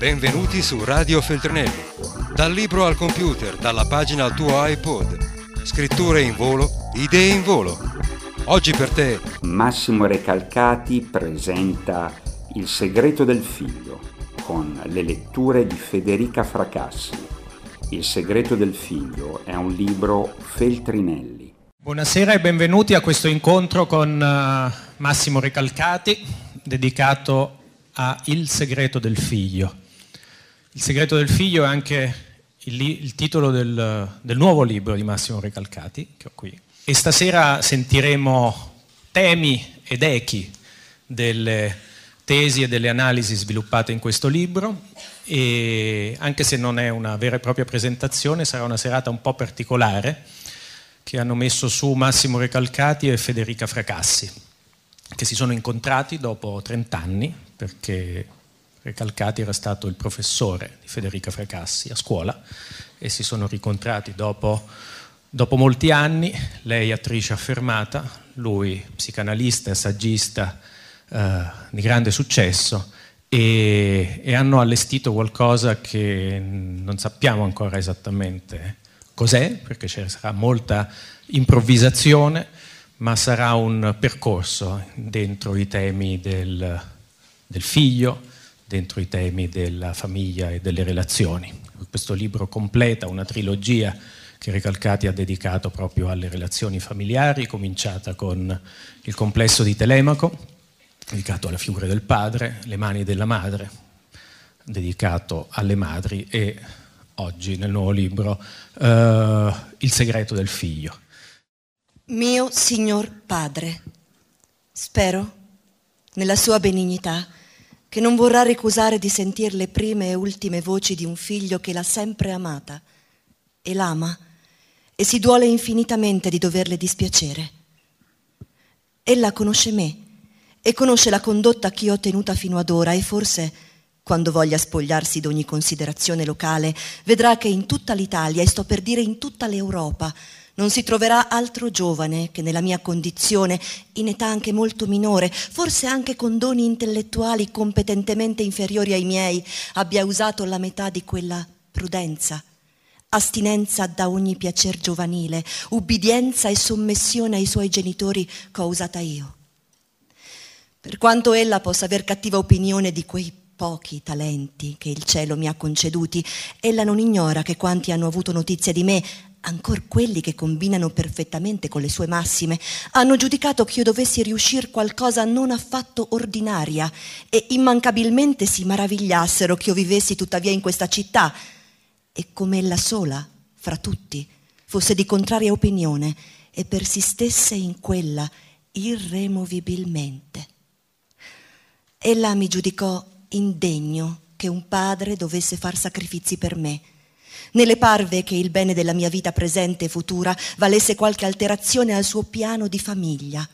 Benvenuti su Radio Feltrinelli. Dal libro al computer, dalla pagina al tuo iPod. Scritture in volo, idee in volo. Oggi per te Massimo Recalcati presenta Il segreto del figlio con le letture di Federica Fracassi. Il segreto del figlio è un libro Feltrinelli. Buonasera e benvenuti a questo incontro con uh, Massimo Recalcati dedicato a Il segreto del figlio. Il segreto del figlio è anche il, il titolo del, del, nuovo libro di Massimo Recalcati, che ho qui. E stasera sentiremo temi ed echi delle tesi e delle analisi sviluppate in questo libro e anche se non è una vera e propria presentazione sarà una serata un po' particolare che hanno messo su Massimo Recalcati e Federica Fracassi che si sono incontrati dopo 30 anni perché Recalcati era stato il professore di Federica Fracassi a scuola e si sono rincontrati dopo, dopo molti anni, lei attrice affermata, lui psicanalista e saggista eh, di grande successo e, e, hanno allestito qualcosa che non sappiamo ancora esattamente cos'è, perché ci sarà molta improvvisazione, ma sarà un percorso dentro i temi del, del figlio, dentro i temi della famiglia e delle relazioni. Questo libro completa una trilogia che Recalcati ha dedicato proprio alle relazioni familiari, cominciata con il complesso di Telemaco, dedicato alla figura del padre, le mani della madre, dedicato alle madri e oggi nel nuovo libro uh, Il segreto del figlio. Mio signor padre, spero, nella sua benignità, che non vorrà ricusare di sentire le prime e ultime voci di un figlio che l'ha sempre amata e l'ama e si duole infinitamente di doverle dispiacere. Ella conosce me e conosce la condotta che io ho tenuta fino ad ora e forse, quando voglia spogliarsi di ogni considerazione locale, vedrà che in tutta l'Italia, e sto per dire in tutta l'Europa, non si troverà altro giovane che nella mia condizione, in età anche molto minore, forse anche con doni intellettuali competentemente inferiori ai miei, abbia usato la metà di quella prudenza, astinenza da ogni piacer giovanile, ubbidienza e sommessione ai suoi genitori che ho usata io. Per quanto ella possa aver cattiva opinione di quei pochi talenti che il cielo mi ha conceduti, ella non ignora che quanti hanno avuto notizia di me ancor quelli che combinano perfettamente con le sue massime, hanno giudicato che io dovessi riuscire qualcosa non affatto ordinaria e immancabilmente si maravigliassero che io vivessi tuttavia in questa città e come ella sola, fra tutti, fosse di contraria opinione e persistesse in quella irremovibilmente. Ella mi giudicò indegno che un padre dovesse far sacrifici per me Né le parve che il bene della mia vita presente e futura valesse qualche alterazione al suo piano di famiglia.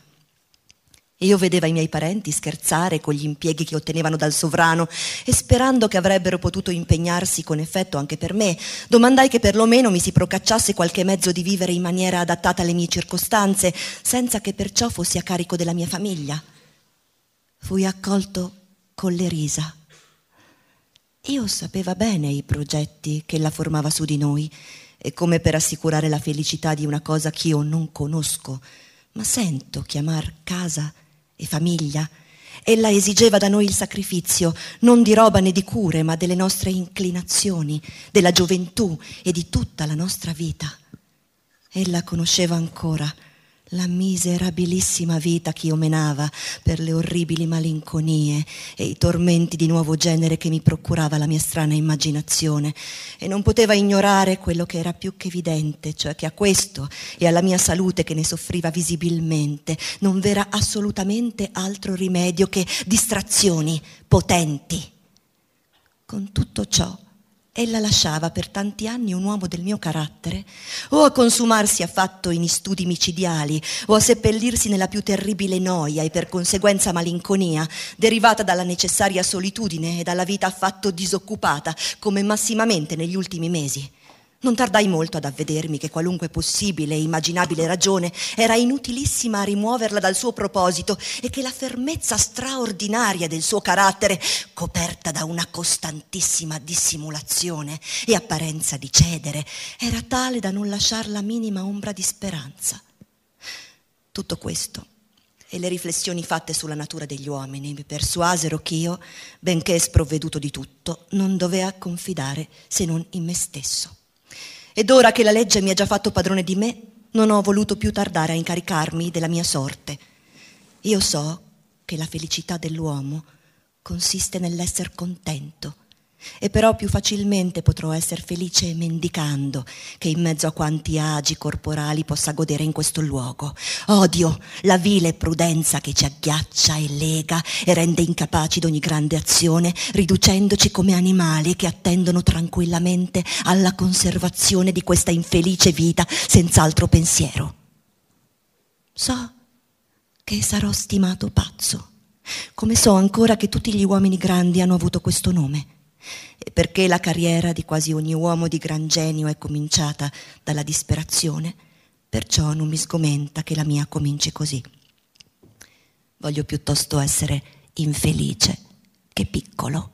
Io vedeva i miei parenti scherzare con gli impieghi che ottenevano dal sovrano e sperando che avrebbero potuto impegnarsi con effetto anche per me, domandai che perlomeno mi si procacciasse qualche mezzo di vivere in maniera adattata alle mie circostanze, senza che perciò fossi a carico della mia famiglia. Fui accolto con le risa. Io sapeva bene i progetti che ella formava su di noi e come per assicurare la felicità di una cosa che io non conosco, ma sento chiamar casa e famiglia. Ella esigeva da noi il sacrificio, non di roba né di cure, ma delle nostre inclinazioni, della gioventù e di tutta la nostra vita. Ella conosceva ancora la miserabilissima vita che io menava per le orribili malinconie e i tormenti di nuovo genere che mi procurava la mia strana immaginazione e non poteva ignorare quello che era più che evidente, cioè che a questo e alla mia salute che ne soffriva visibilmente non v'era assolutamente altro rimedio che distrazioni potenti. Con tutto ciò, ella lasciava per tanti anni un uomo del mio carattere o a consumarsi affatto in studi micidiali o a seppellirsi nella più terribile noia e per conseguenza malinconia derivata dalla necessaria solitudine e dalla vita affatto disoccupata come massimamente negli ultimi mesi. Non tardai molto ad avvedermi che qualunque possibile e immaginabile ragione era inutilissima a rimuoverla dal suo proposito e che la fermezza straordinaria del suo carattere, coperta da una costantissima dissimulazione e apparenza di cedere, era tale da non lasciar la minima ombra di speranza. Tutto questo e le riflessioni fatte sulla natura degli uomini mi persuasero ch'io, benché sprovveduto di tutto, non dovea confidare se non in me stesso. Ed ora che la legge mi ha già fatto padrone di me, non ho voluto più tardare a incaricarmi della mia sorte. Io so che la felicità dell'uomo consiste nell'essere contento e però più facilmente potrò essere felice mendicando che in mezzo a quanti agi corporali possa godere in questo luogo. Odio la vile prudenza che ci agghiaccia e lega e rende incapaci d'ogni grande azione, riducendoci come animali che attendono tranquillamente alla conservazione di questa infelice vita senza altro pensiero. So che sarò stimato pazzo, come so ancora che tutti gli uomini grandi hanno avuto questo nome perché la carriera di quasi ogni uomo di gran genio è cominciata dalla disperazione, perciò non mi sgomenta che la mia cominci così. Voglio piuttosto essere infelice che piccolo.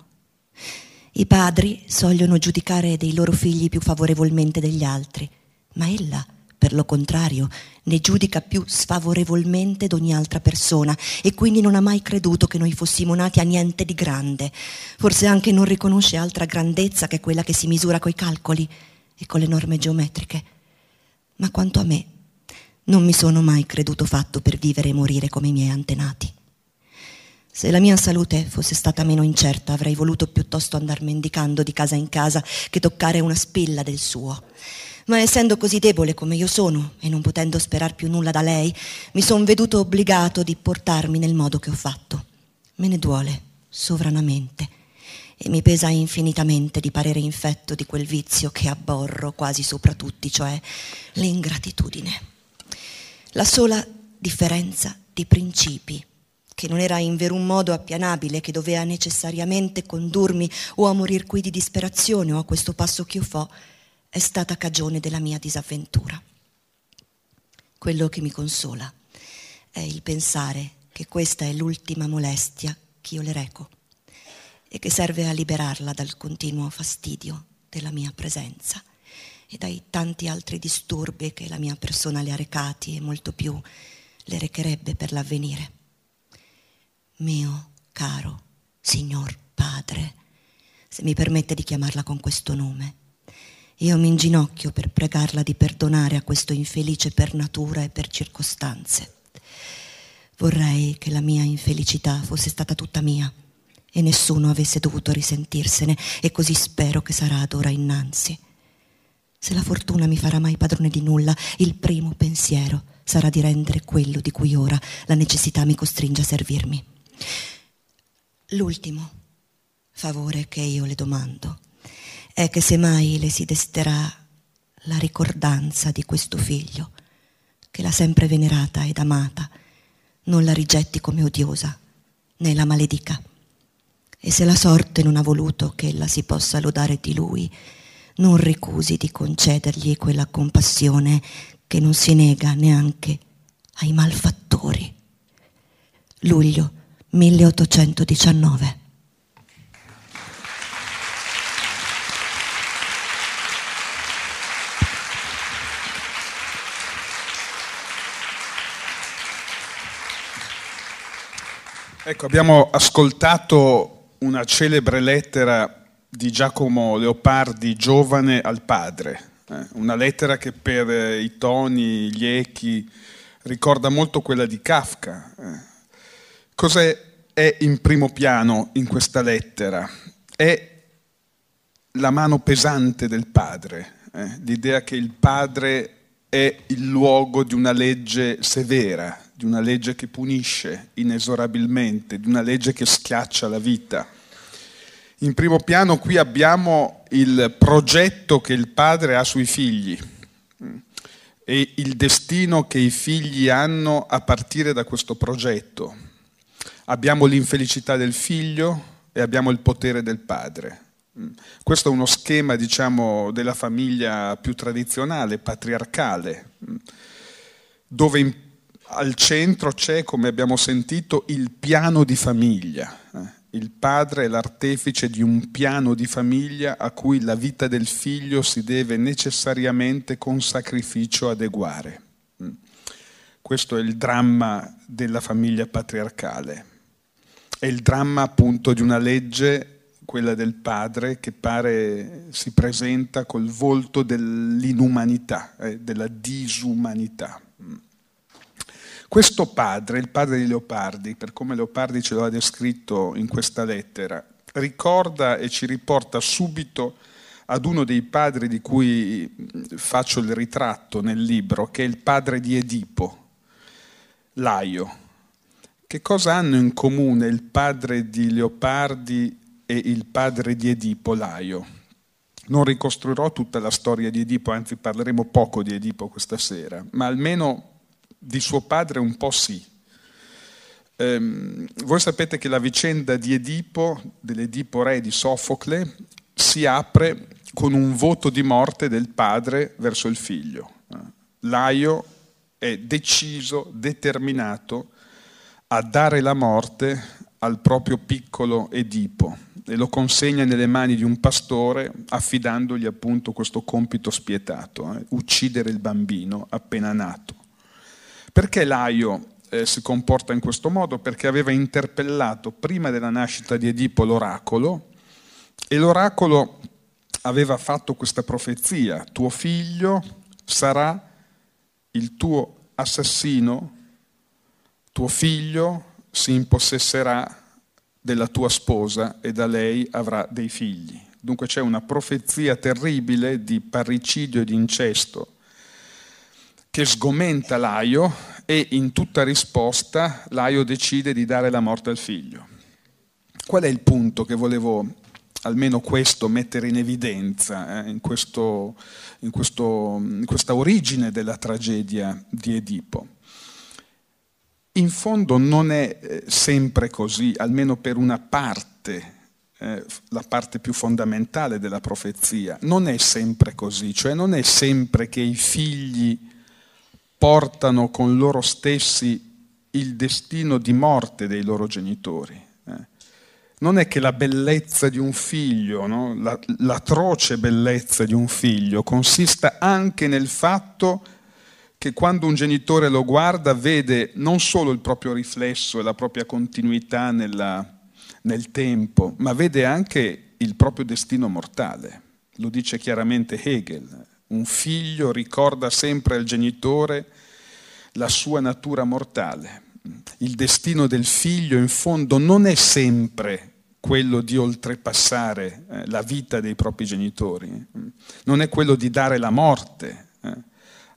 I padri sogliono giudicare dei loro figli più favorevolmente degli altri, ma ella per lo contrario, ne giudica più sfavorevolmente d'ogni altra persona e quindi non ha mai creduto che noi fossimo nati a niente di grande. Forse anche non riconosce altra grandezza che quella che si misura coi calcoli e con le norme geometriche. Ma quanto a me, non mi sono mai creduto fatto per vivere e morire come i miei antenati. Se la mia salute fosse stata meno incerta, avrei voluto piuttosto andar mendicando di casa in casa che toccare una spilla del suo ma essendo così debole come io sono e non potendo sperar più nulla da lei, mi son veduto obbligato di portarmi nel modo che ho fatto. Me ne duole sovranamente e mi pesa infinitamente di parere infetto di quel vizio che abborro quasi sopra tutti, cioè l'ingratitudine. La sola differenza di principi che non era in verun modo appianabile, che doveva necessariamente condurmi o a morir qui di disperazione o a questo passo che io fo, è stata cagione della mia disavventura. Quello che mi consola è il pensare che questa è l'ultima molestia che io le reco e che serve a liberarla dal continuo fastidio della mia presenza e dai tanti altri disturbi che la mia persona le ha recati e molto più le recherebbe per l'avvenire. Mio caro signor Padre, se mi permette di chiamarla con questo nome, io mi inginocchio per pregarla di perdonare a questo infelice per natura e per circostanze. Vorrei che la mia infelicità fosse stata tutta mia e nessuno avesse dovuto risentirsene e così spero che sarà ad ora innanzi. Se la fortuna mi farà mai padrone di nulla, il primo pensiero sarà di rendere quello di cui ora la necessità mi costringe a servirmi. L'ultimo favore che io le domando è che se mai le si desterà la ricordanza di questo figlio, che l'ha sempre venerata ed amata, non la rigetti come odiosa, né la maledica. E se la sorte non ha voluto che ella si possa lodare di lui, non ricusi di concedergli quella compassione che non si nega neanche ai malfattori. Luglio 1819 Ecco, abbiamo ascoltato una celebre lettera di Giacomo Leopardi, giovane al padre, eh, una lettera che per i toni, gli echi, ricorda molto quella di Kafka. Eh. Cos'è è in primo piano in questa lettera? È la mano pesante del padre, eh, l'idea che il padre è il luogo di una legge severa, di una legge che punisce inesorabilmente, di una legge che schiaccia la vita. In primo piano qui abbiamo il progetto che il padre ha sui figli e il destino che i figli hanno a partire da questo progetto. Abbiamo l'infelicità del figlio e abbiamo il potere del padre. Mm. Questo è uno schema, diciamo, della famiglia più tradizionale, patriarcale, mm. dove in, al centro c'è, come abbiamo sentito, il piano di famiglia. Eh. Il padre è l'artefice di un piano di famiglia a cui la vita del figlio si deve necessariamente con sacrificio adeguare. Mm. Questo è il dramma della famiglia patriarcale. È il dramma appunto di una legge quella del padre che pare si presenta col volto dell'inumanità, eh, della disumanità. Questo padre, il padre di Leopardi, per come Leopardi ce lo ha descritto in questa lettera, ricorda e ci riporta subito ad uno dei padri di cui faccio il ritratto nel libro, che è il padre di Edipo, Laio. Che cosa hanno in comune il padre di Leopardi e il padre di Edipo, Laio. Non ricostruirò tutta la storia di Edipo, anzi parleremo poco di Edipo questa sera, ma almeno di suo padre un po' sì. Ehm, voi sapete che la vicenda di Edipo, dell'Edipo re di Sofocle, si apre con un voto di morte del padre verso il figlio. Laio è deciso, determinato a dare la morte al proprio piccolo Edipo e lo consegna nelle mani di un pastore affidandogli appunto questo compito spietato, eh, uccidere il bambino appena nato. Perché Laio eh, si comporta in questo modo? Perché aveva interpellato prima della nascita di Edipo l'oracolo e l'oracolo aveva fatto questa profezia, tuo figlio sarà il tuo assassino, tuo figlio si impossesserà della tua sposa e da lei avrà dei figli. Dunque c'è una profezia terribile di parricidio e di incesto che sgomenta Laio e in tutta risposta Laio decide di dare la morte al figlio. Qual è il punto che volevo almeno questo mettere in evidenza eh, in, questo, in, questo, in questa origine della tragedia di Edipo? In fondo non è eh, sempre così, almeno per una parte, eh, la parte più fondamentale della profezia. Non è sempre così, cioè non è sempre che i figli portano con loro stessi il destino di morte dei loro genitori. Eh. Non è che la bellezza di un figlio, no? la, l'atroce bellezza di un figlio, consista anche nel fatto che quando un genitore lo guarda vede non solo il proprio riflesso e la propria continuità nella, nel tempo, ma vede anche il proprio destino mortale. Lo dice chiaramente Hegel. Un figlio ricorda sempre al genitore la sua natura mortale. Il destino del figlio in fondo non è sempre quello di oltrepassare eh, la vita dei propri genitori, non è quello di dare la morte,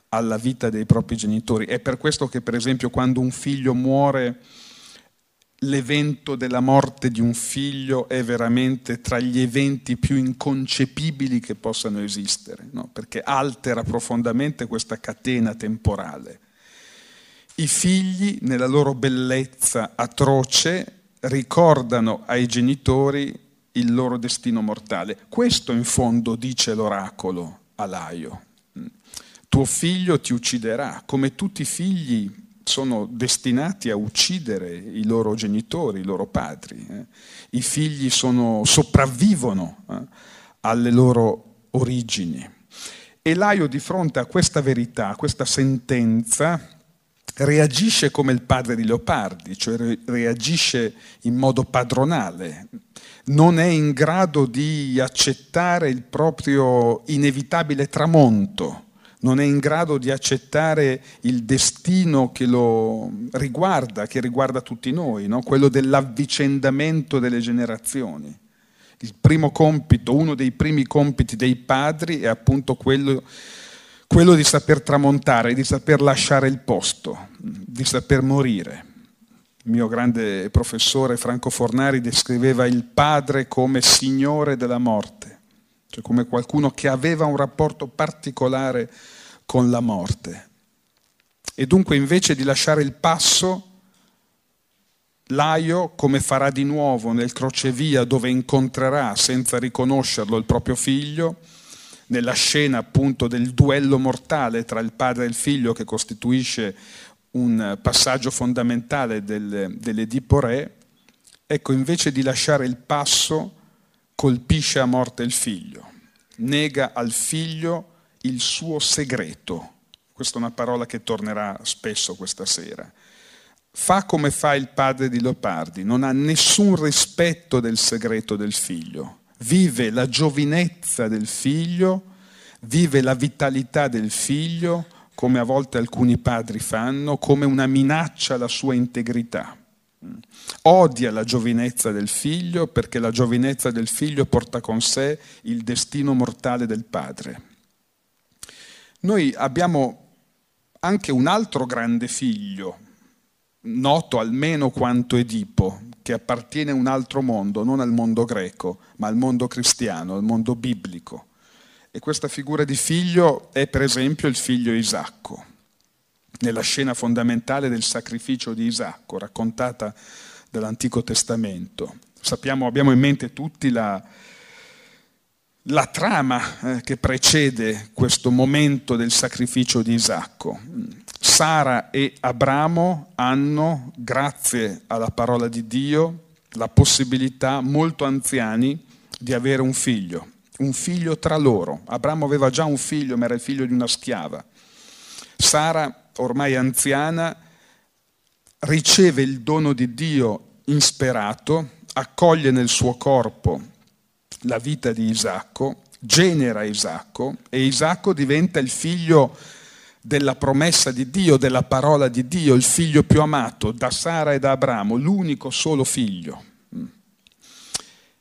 alla vita dei propri genitori. È per questo che, per esempio, quando un figlio muore, l'evento della morte di un figlio è veramente tra gli eventi più inconcepibili che possano esistere, no? perché altera profondamente questa catena temporale. I figli, nella loro bellezza atroce, ricordano ai genitori il loro destino mortale. Questo in fondo dice l'oracolo a Laio tuo figlio ti ucciderà, come tutti i figli sono destinati a uccidere i loro genitori, i loro padri. Eh. I figli sono, sopravvivono eh, alle loro origini. E Laio di fronte a questa verità, a questa sentenza, reagisce come il padre di Leopardi, cioè reagisce in modo padronale, non è in grado di accettare il proprio inevitabile tramonto non è in grado di accettare il destino che lo riguarda, che riguarda tutti noi, no? quello dell'avvicendamento delle generazioni. Il primo compito, uno dei primi compiti dei padri è appunto quello, quello di saper tramontare, di saper lasciare il posto, di saper morire. Il mio grande professore Franco Fornari descriveva il padre come signore della morte cioè come qualcuno che aveva un rapporto particolare con la morte. E dunque invece di lasciare il passo, Laio come farà di nuovo nel crocevia dove incontrerà senza riconoscerlo il proprio figlio, nella scena appunto del duello mortale tra il padre e il figlio che costituisce un passaggio fondamentale del, dell'Edipo Re, ecco invece di lasciare il passo colpisce a morte il figlio, nega al figlio il suo segreto. Questa è una parola che tornerà spesso questa sera. Fa come fa il padre di Leopardi, non ha nessun rispetto del segreto del figlio, vive la giovinezza del figlio, vive la vitalità del figlio, come a volte alcuni padri fanno, come una minaccia alla sua integrità. Odia la giovinezza del figlio perché la giovinezza del figlio porta con sé il destino mortale del padre. Noi abbiamo anche un altro grande figlio, noto almeno quanto Edipo, che appartiene a un altro mondo, non al mondo greco, ma al mondo cristiano, al mondo biblico. E questa figura di figlio è per esempio il figlio Isacco, nella scena fondamentale del sacrificio di Isacco, raccontata dall'Antico Testamento. Sappiamo, abbiamo in mente tutti la, la trama eh, che precede questo momento del sacrificio di Isacco. Sara e Abramo hanno, grazie alla parola di Dio, la possibilità, molto anziani, di avere un figlio, un figlio tra loro. Abramo aveva già un figlio, ma era il figlio di una schiava. Sara, ormai anziana, riceve il dono di Dio insperato, accoglie nel suo corpo la vita di Isacco, genera Isacco e Isacco diventa il figlio della promessa di Dio, della parola di Dio, il figlio più amato da Sara e da Abramo, l'unico solo figlio.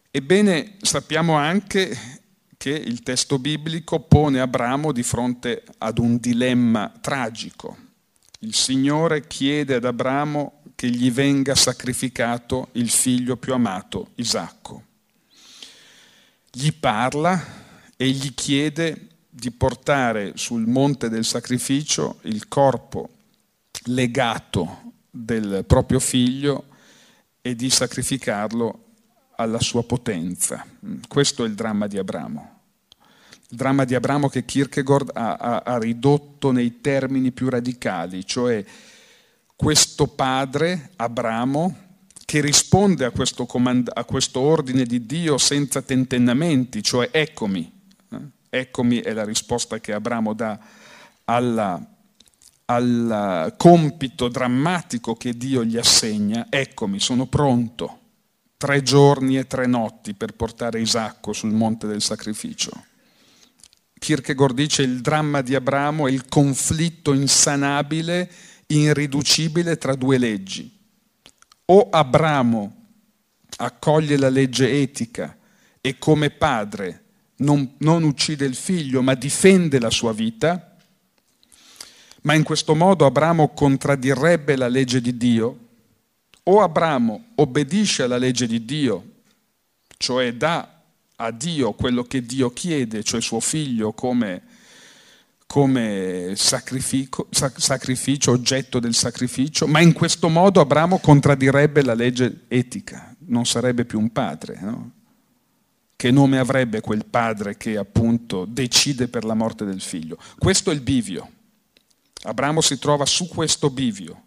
Ebbene, sappiamo anche che il testo biblico pone Abramo di fronte ad un dilemma tragico. Il Signore chiede ad Abramo che gli venga sacrificato il figlio più amato, Isacco. Gli parla e gli chiede di portare sul monte del sacrificio il corpo legato del proprio figlio e di sacrificarlo alla sua potenza. Questo è il dramma di Abramo. Il dramma di Abramo che Kierkegaard ha, ha, ha ridotto nei termini più radicali, cioè questo padre, Abramo, che risponde a questo, comand- a questo ordine di Dio senza tentennamenti, cioè eccomi, Eccomi è la risposta che Abramo dà alla, al compito drammatico che Dio gli assegna. Eccomi, sono pronto. Tre giorni e tre notti per portare Isacco sul monte del sacrificio. Kierkegaard dice il dramma di Abramo è il conflitto insanabile, irriducibile tra due leggi. O Abramo accoglie la legge etica e come padre non, non uccide il figlio, ma difende la sua vita, ma in questo modo Abramo contraddirebbe la legge di Dio, o Abramo obbedisce alla legge di Dio, cioè dà a Dio quello che Dio chiede, cioè suo figlio come, come sacrificio, sacrificio, oggetto del sacrificio, ma in questo modo Abramo contraddirebbe la legge etica, non sarebbe più un padre. No? Che nome avrebbe quel padre che appunto decide per la morte del figlio? Questo è il bivio. Abramo si trova su questo bivio.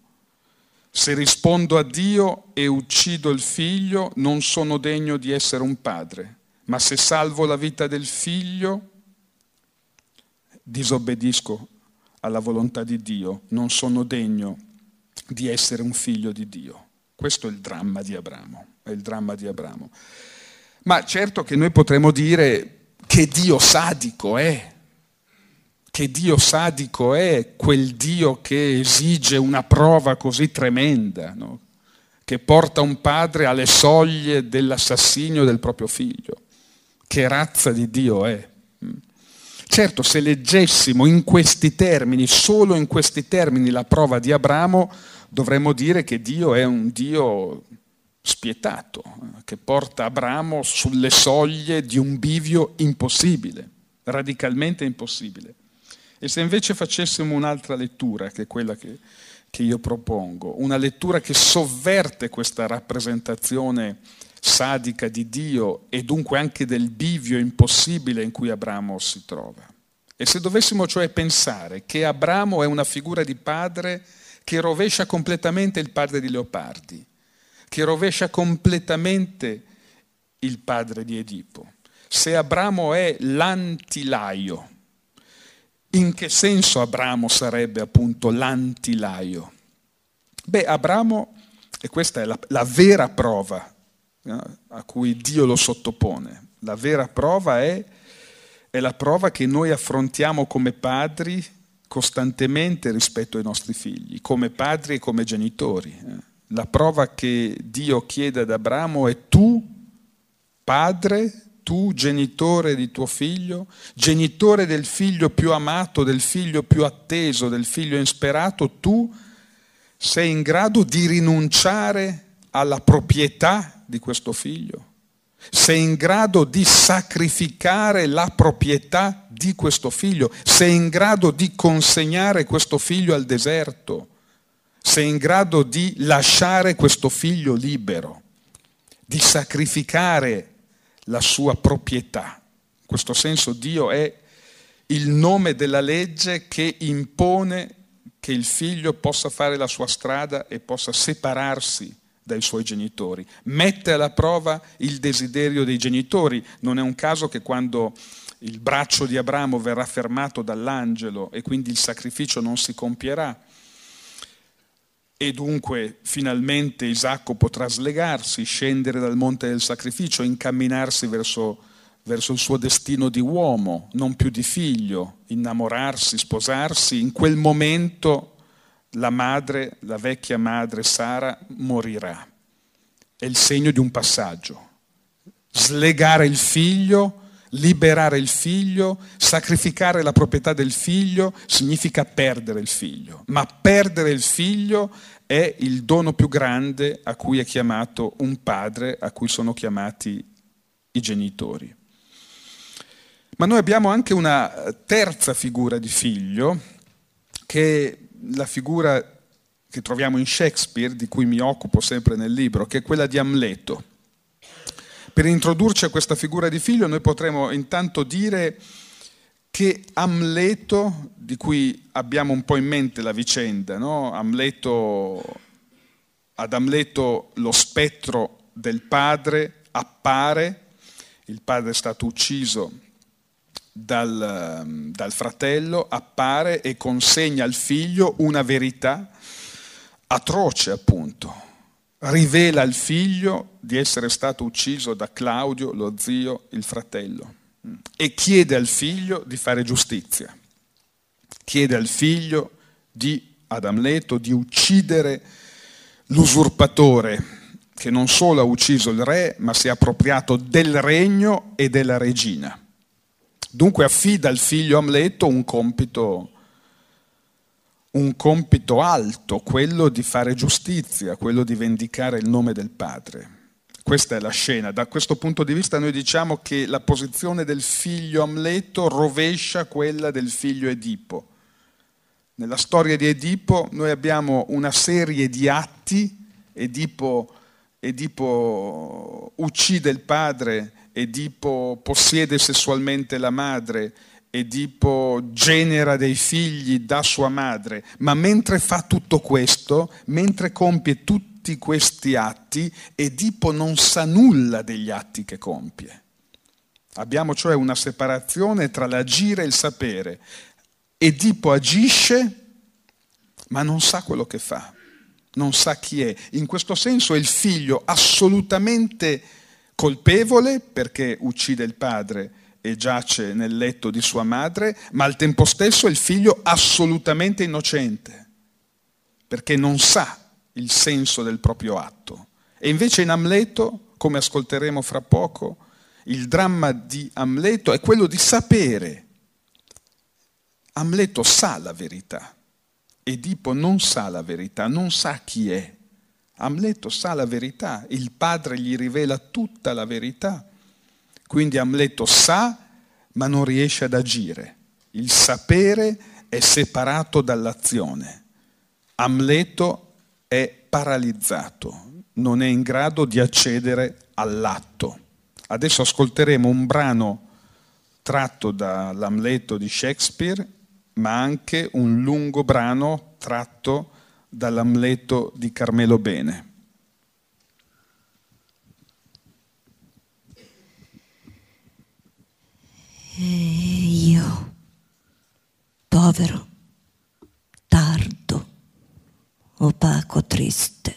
Se rispondo a Dio e uccido il figlio, non sono degno di essere un padre, ma se salvo la vita del figlio, disobbedisco alla volontà di Dio, non sono degno di essere un figlio di Dio. Questo è il dramma di Abramo, è il dramma di Abramo. Ma certo che noi potremmo dire che Dio sadico è, che Dio sadico è quel Dio che esige una prova così tremenda, no? che porta un padre alle soglie dell'assassinio del proprio figlio. Che razza di Dio è? Certo, se leggessimo in questi termini, solo in questi termini, la prova di Abramo, dovremmo dire che Dio è un Dio spietato che porta Abramo sulle soglie di un bivio impossibile, radicalmente impossibile. E se invece facessimo un'altra lettura, che è quella che che io propongo, una lettura che sovverte questa rappresentazione sadica di Dio e dunque anche del bivio impossibile in cui Abramo si trova. E se dovessimo cioè pensare che Abramo è una figura di padre che rovescia completamente il padre di Leopardi, che rovescia completamente il padre di Edipo, se Abramo è l'antilaio, in che senso Abramo sarebbe appunto l'antilaio? Beh, Abramo, e questa è la, la vera prova a cui Dio lo sottopone, la vera prova è, è la prova che noi affrontiamo come padri costantemente rispetto ai nostri figli, come padri e come genitori. Eh. La prova che Dio chiede ad Abramo è tu, padre, tu genitore di tuo figlio, genitore del figlio più amato, del figlio più atteso, del figlio insperato, tu sei in grado di rinunciare alla proprietà di questo figlio? Sei in grado di sacrificare la proprietà di questo figlio? Sei in grado di consegnare questo figlio al deserto? Sei in grado di lasciare questo figlio libero? Di sacrificare la sua proprietà. In questo senso Dio è il nome della legge che impone che il figlio possa fare la sua strada e possa separarsi dai suoi genitori. Mette alla prova il desiderio dei genitori. Non è un caso che quando il braccio di Abramo verrà fermato dall'angelo e quindi il sacrificio non si compierà, e dunque finalmente Isacco potrà slegarsi, scendere dal monte del sacrificio, incamminarsi verso, verso il suo destino di uomo, non più di figlio, innamorarsi, sposarsi. In quel momento la madre, la vecchia madre Sara, morirà. È il segno di un passaggio. Slegare il figlio liberare il figlio, sacrificare la proprietà del figlio, significa perdere il figlio. Ma perdere il figlio è il dono più grande a cui è chiamato un padre, a cui sono chiamati i genitori. Ma noi abbiamo anche una terza figura di figlio, che la figura che troviamo in Shakespeare, di cui mi occupo sempre nel libro, che è quella di Amleto. Per introdurci a questa figura di figlio noi potremmo intanto dire che Amleto, di cui abbiamo un po' in mente la vicenda, no? Amleto, ad Amleto lo spettro del padre appare, il padre è stato ucciso dal, dal fratello, appare e consegna al figlio una verità atroce appunto, rivela al figlio di essere stato ucciso da Claudio, lo zio, il fratello, e chiede al figlio di fare giustizia. Chiede al figlio di ad Amleto di uccidere l'usurpatore che non solo ha ucciso il re, ma si è appropriato del regno e della regina. Dunque affida al figlio Amleto un compito un compito alto, quello di fare giustizia, quello di vendicare il nome del Padre. Questa è la scena. Da questo punto di vista noi diciamo che la posizione del figlio Amleto rovescia quella del figlio Edipo. Nella storia di Edipo noi abbiamo una serie di atti, Edipo, Edipo uccide il padre, Edipo possiede sessualmente la madre, Edipo genera dei figli da sua madre, ma mentre fa tutto questo, mentre compie tutti questi atti, Edipo non sa nulla degli atti che compie. Abbiamo cioè una separazione tra l'agire e il sapere. Edipo agisce, ma non sa quello che fa, non sa chi è. In questo senso è il figlio assolutamente colpevole perché uccide il padre e giace nel letto di sua madre, ma al tempo stesso è il figlio assolutamente innocente, perché non sa il senso del proprio atto. E invece in Amleto, come ascolteremo fra poco, il dramma di Amleto è quello di sapere. Amleto sa la verità, Edipo non sa la verità, non sa chi è. Amleto sa la verità, il padre gli rivela tutta la verità quindi Amleto sa, ma non riesce ad agire. Il sapere è separato dall'azione. Amleto è paralizzato, non è in grado di accedere all'atto. Adesso ascolteremo un brano tratto dall'Amleto di Shakespeare, ma anche un lungo brano tratto dall'Amleto di Carmelo Bene. E io, povero, tardo, opaco, triste,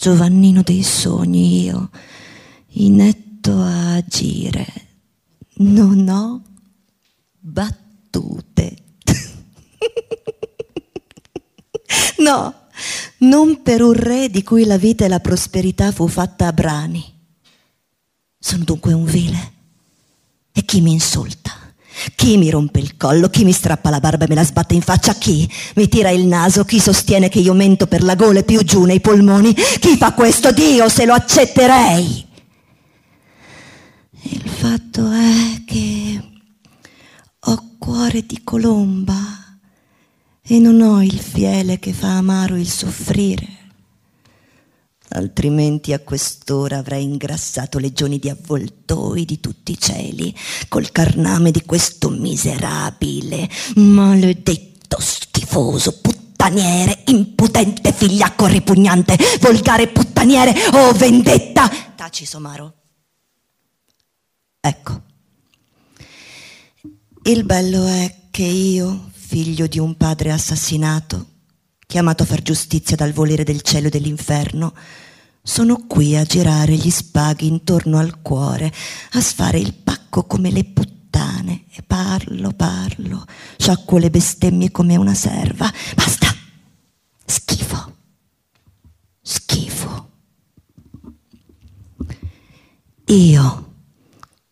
Giovannino dei sogni, io, inetto a agire, non ho battute. No, non per un re di cui la vita e la prosperità fu fatta a brani. Sono dunque un vile e chi mi insulta? Chi mi rompe il collo? Chi mi strappa la barba e me la sbatte in faccia? Chi mi tira il naso? Chi sostiene che io mento per la gola e più giù nei polmoni? Chi fa questo? Dio se lo accetterei. Il fatto è che ho cuore di colomba e non ho il fiele che fa amaro il soffrire altrimenti a quest'ora avrei ingrassato legioni di avvoltoi di tutti i cieli col carname di questo miserabile, maledetto, schifoso, puttaniere, impotente, figliacco ripugnante, volgare puttaniere oh vendetta. Taci, Somaro. Ecco. Il bello è che io, figlio di un padre assassinato, chiamato a far giustizia dal volere del cielo e dell'inferno, sono qui a girare gli spaghi intorno al cuore, a sfare il pacco come le puttane e parlo, parlo, sciacquo le bestemmie come una serva. Basta! Schifo! Schifo! Io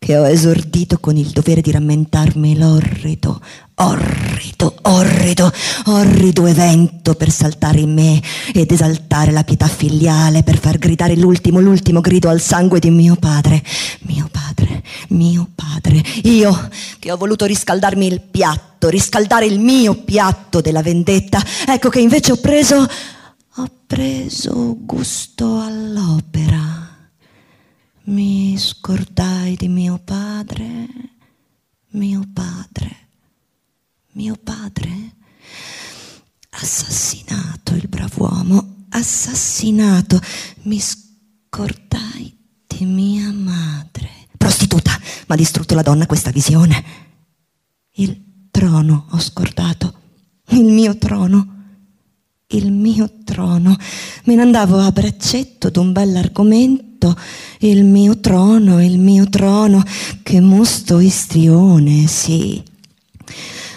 che ho esordito con il dovere di rammentarmi l'orrido, orrido, orrido, orrido evento per saltare in me ed esaltare la pietà filiale, per far gridare l'ultimo, l'ultimo grido al sangue di mio padre, mio padre, mio padre. Io che ho voluto riscaldarmi il piatto, riscaldare il mio piatto della vendetta, ecco che invece ho preso, ho preso gusto all'opera mi scordai di mio padre, mio padre, mio padre, assassinato il brav'uomo, assassinato, mi scordai di mia madre. Prostituta, ma distrutto la donna questa visione. Il trono ho scordato, il mio trono il mio trono. Me ne andavo a braccetto d'un bell'argomento, il mio trono, il mio trono, che mosto istrione, sì.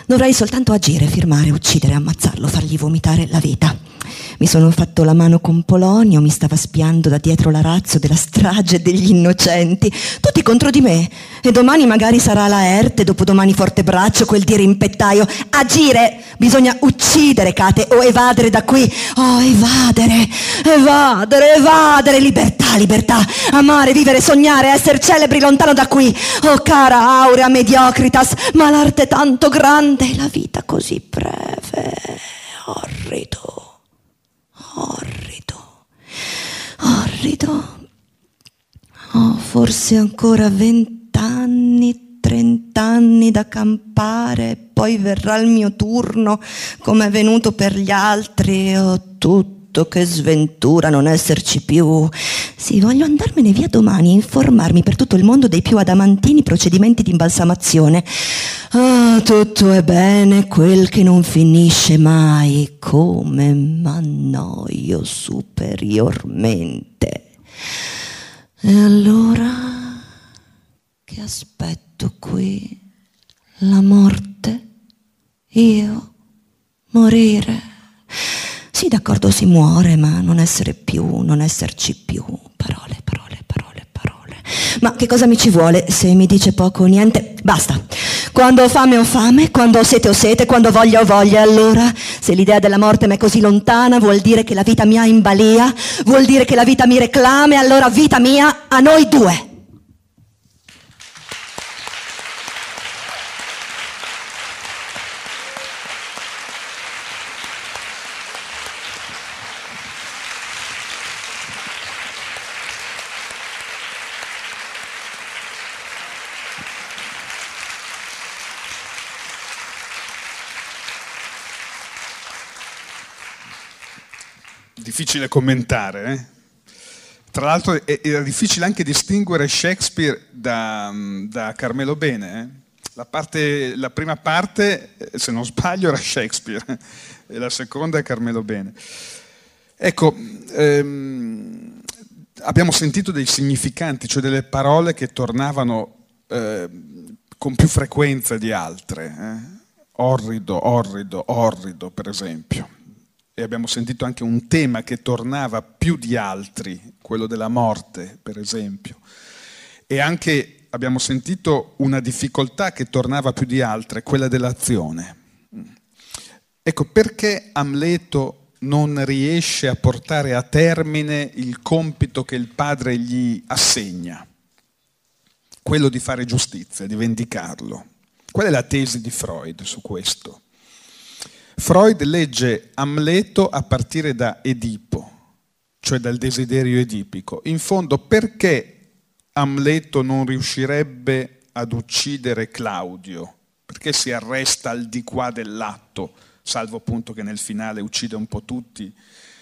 Dovrei soltanto agire, firmare, uccidere, ammazzarlo, fargli vomitare la vita. Mi sono fatto la mano con Polonio, mi stava spiando da dietro l'arazzo della strage degli innocenti, tutti contro di me. E domani magari sarà la Erte, dopodomani Fortebraccio, quel dirimpettaio. Agire! Bisogna uccidere, Cate, o evadere da qui. Oh, evadere, evadere, evadere, libertà, libertà, amare, vivere, sognare, essere celebri lontano da qui. Oh, cara aurea mediocritas, ma l'arte tanto grande, la vita così breve, orrido orrido, orrido. Ho forse ancora vent'anni, trent'anni da campare, poi verrà il mio turno, come è venuto per gli altri, tutto tutto, che sventura non esserci più. Sì, voglio andarmene via domani e informarmi per tutto il mondo dei più adamantini procedimenti di imbalsamazione. Ah, tutto è bene, quel che non finisce mai, come m'annoio superiormente. E allora che aspetto qui? La morte? Io? Morire? Sì, d'accordo, si muore, ma non essere più, non esserci più. Parole, parole, parole, parole. Ma che cosa mi ci vuole se mi dice poco o niente? Basta. Quando ho fame ho fame, quando ho sete ho sete, quando voglia ho voglia. Allora, se l'idea della morte mi è così lontana, vuol dire che la vita mi ha in balia, vuol dire che la vita mi reclama, allora vita mia a noi due. Difficile commentare. Eh? Tra l'altro era difficile anche distinguere Shakespeare da, da Carmelo Bene. Eh? La, parte, la, prima parte, eh, se non sbaglio, era Shakespeare e la seconda è Carmelo Bene. Ecco, ehm, abbiamo sentito dei significanti, cioè delle parole che tornavano eh, con più frequenza di altre. Eh? Orrido, orrido, orrido, per esempio. E abbiamo sentito anche un tema che tornava più di altri, quello della morte, per esempio. E anche abbiamo sentito una difficoltà che tornava più di altre, quella dell'azione. Ecco, perché Amleto non riesce a portare a termine il compito che il padre gli assegna? Quello di fare giustizia, di vendicarlo. Qual è la tesi di Freud su questo? Freud legge Amleto a partire da Edipo, cioè dal desiderio edipico. In fondo, perché Amleto non riuscirebbe ad uccidere Claudio? Perché si arresta al di qua dell'atto, salvo appunto che nel finale uccide un po' tutti,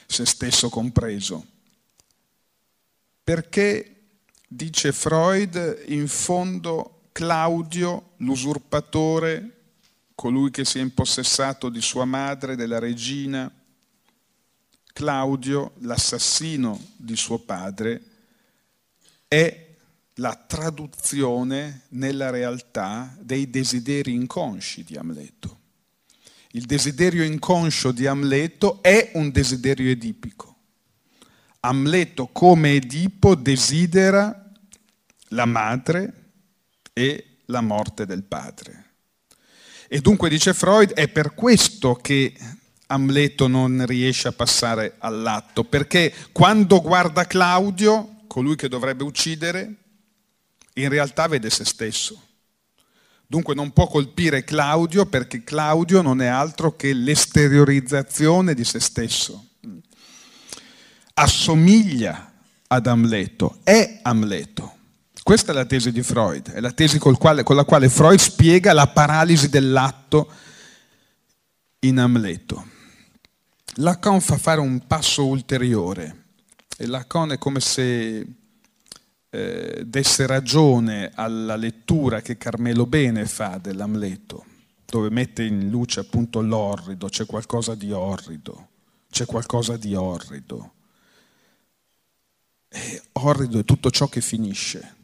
se stesso compreso? Perché, dice Freud, in fondo Claudio, l'usurpatore, colui che si è impossessato di sua madre, della regina, Claudio, l'assassino di suo padre, è la traduzione nella realtà dei desideri inconsci di Amleto. Il desiderio inconscio di Amleto è un desiderio edipico. Amleto come Edipo desidera la madre, e la morte del padre. E dunque, dice Freud, è per questo che Amleto non riesce a passare all'atto, perché quando guarda Claudio, colui che dovrebbe uccidere, in realtà vede se stesso. Dunque non può colpire Claudio perché Claudio non è altro che l'esteriorizzazione di se stesso. Assomiglia ad Amleto, è Amleto. Questa è la tesi di Freud, è la tesi quale, con la quale Freud spiega la paralisi dell'atto in Amleto. Lacan fa fare un passo ulteriore e Lacan è come se eh, desse ragione alla lettura che Carmelo Bene fa dell'Amleto, dove mette in luce appunto l'orrido, c'è qualcosa di orrido, c'è qualcosa di orrido. E orrido è tutto ciò che finisce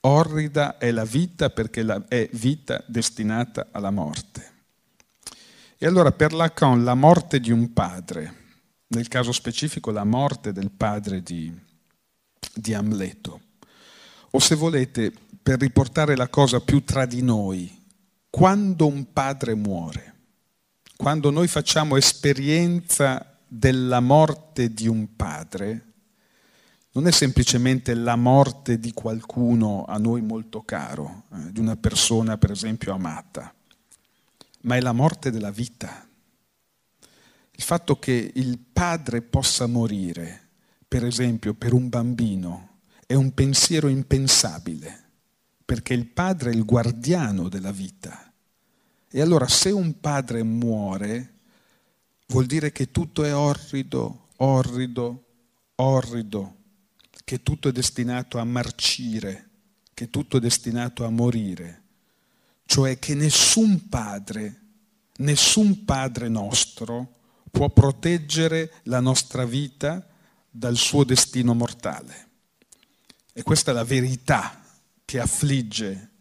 Orrida è la vita perché è vita destinata alla morte. E allora per Lacan la morte di un padre, nel caso specifico la morte del padre di, di Amleto, o se volete, per riportare la cosa più tra di noi, quando un padre muore, quando noi facciamo esperienza della morte di un padre, non è semplicemente la morte di qualcuno a noi molto caro, eh, di una persona per esempio amata, ma è la morte della vita. Il fatto che il padre possa morire, per esempio per un bambino, è un pensiero impensabile, perché il padre è il guardiano della vita. E allora se un padre muore, vuol dire che tutto è orrido, orrido, orrido, che tutto è destinato a marcire, che tutto è destinato a morire, cioè che nessun padre, nessun padre nostro può proteggere la nostra vita dal suo destino mortale. E questa è la verità che affligge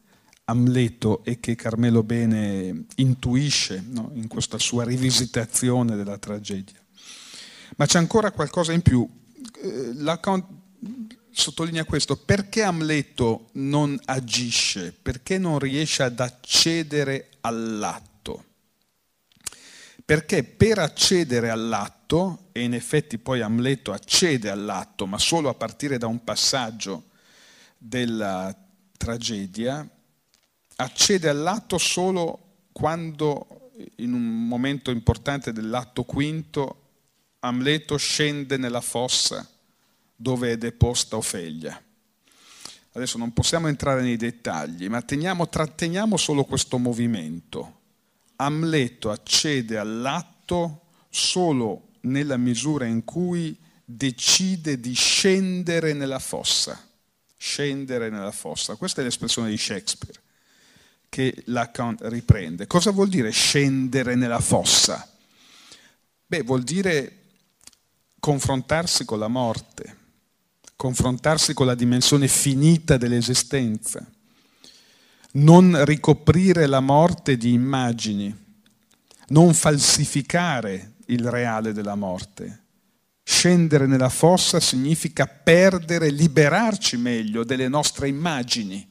Amleto e che Carmelo Bene intuisce no? in questa sua rivisitazione della tragedia. Ma c'è ancora qualcosa in più. Eh, Lacan sottolinea questo, perché Amleto non agisce, perché non riesce ad accedere all'atto? Perché per accedere all'atto, e in effetti poi Amleto accede all'atto, ma solo a partire da un passaggio della tragedia, accede all'atto solo quando in un momento importante dell'atto quinto Amleto scende nella fossa dove è deposta Ofelia. Adesso non possiamo entrare nei dettagli, ma teniamo, tratteniamo solo questo movimento. Amleto accede all'atto solo nella misura in cui decide di scendere nella fossa. Scendere nella fossa. Questa è l'espressione di Shakespeare che Lacan riprende. Cosa vuol dire scendere nella fossa? Beh, vuol dire confrontarsi con la morte, confrontarsi con la dimensione finita dell'esistenza, non ricoprire la morte di immagini, non falsificare il reale della morte. Scendere nella fossa significa perdere, liberarci meglio delle nostre immagini,